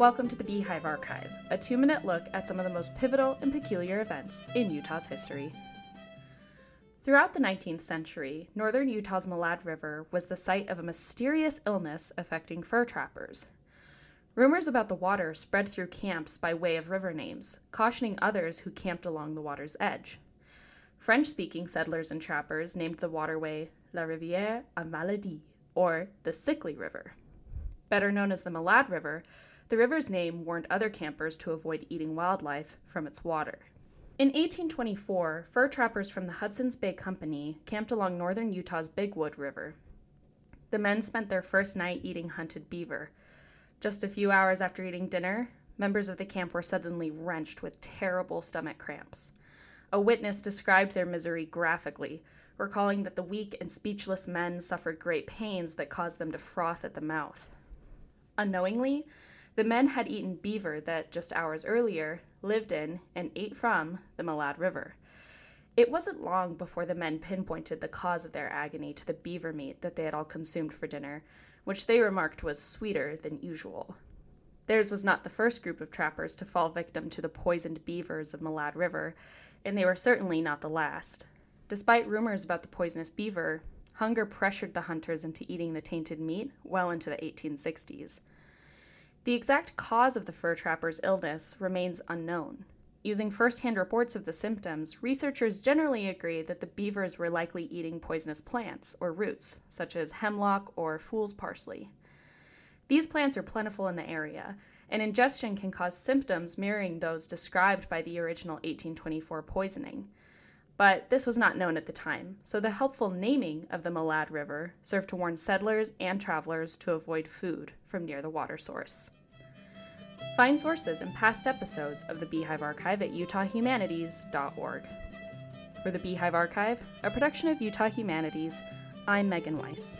Welcome to the Beehive Archive, a two minute look at some of the most pivotal and peculiar events in Utah's history. Throughout the 19th century, northern Utah's Malad River was the site of a mysterious illness affecting fur trappers. Rumors about the water spread through camps by way of river names, cautioning others who camped along the water's edge. French speaking settlers and trappers named the waterway La Rivière à Maladie, or the Sickly River. Better known as the Malad River, the river's name warned other campers to avoid eating wildlife from its water. In 1824, fur trappers from the Hudson's Bay Company camped along northern Utah's Big Wood River. The men spent their first night eating hunted beaver. Just a few hours after eating dinner, members of the camp were suddenly wrenched with terrible stomach cramps. A witness described their misery graphically, recalling that the weak and speechless men suffered great pains that caused them to froth at the mouth. Unknowingly, the men had eaten beaver that, just hours earlier, lived in and ate from the Malad River. It wasn't long before the men pinpointed the cause of their agony to the beaver meat that they had all consumed for dinner, which they remarked was sweeter than usual. Theirs was not the first group of trappers to fall victim to the poisoned beavers of Malad River, and they were certainly not the last. Despite rumors about the poisonous beaver, hunger pressured the hunters into eating the tainted meat well into the 1860s. The exact cause of the fur trapper's illness remains unknown. Using first hand reports of the symptoms, researchers generally agree that the beavers were likely eating poisonous plants or roots, such as hemlock or fool's parsley. These plants are plentiful in the area, and ingestion can cause symptoms mirroring those described by the original 1824 poisoning. But this was not known at the time, so the helpful naming of the Malad River served to warn settlers and travelers to avoid food from near the water source. Find sources and past episodes of the Beehive Archive at utahhumanities.org. For the Beehive Archive, a production of Utah Humanities, I'm Megan Weiss.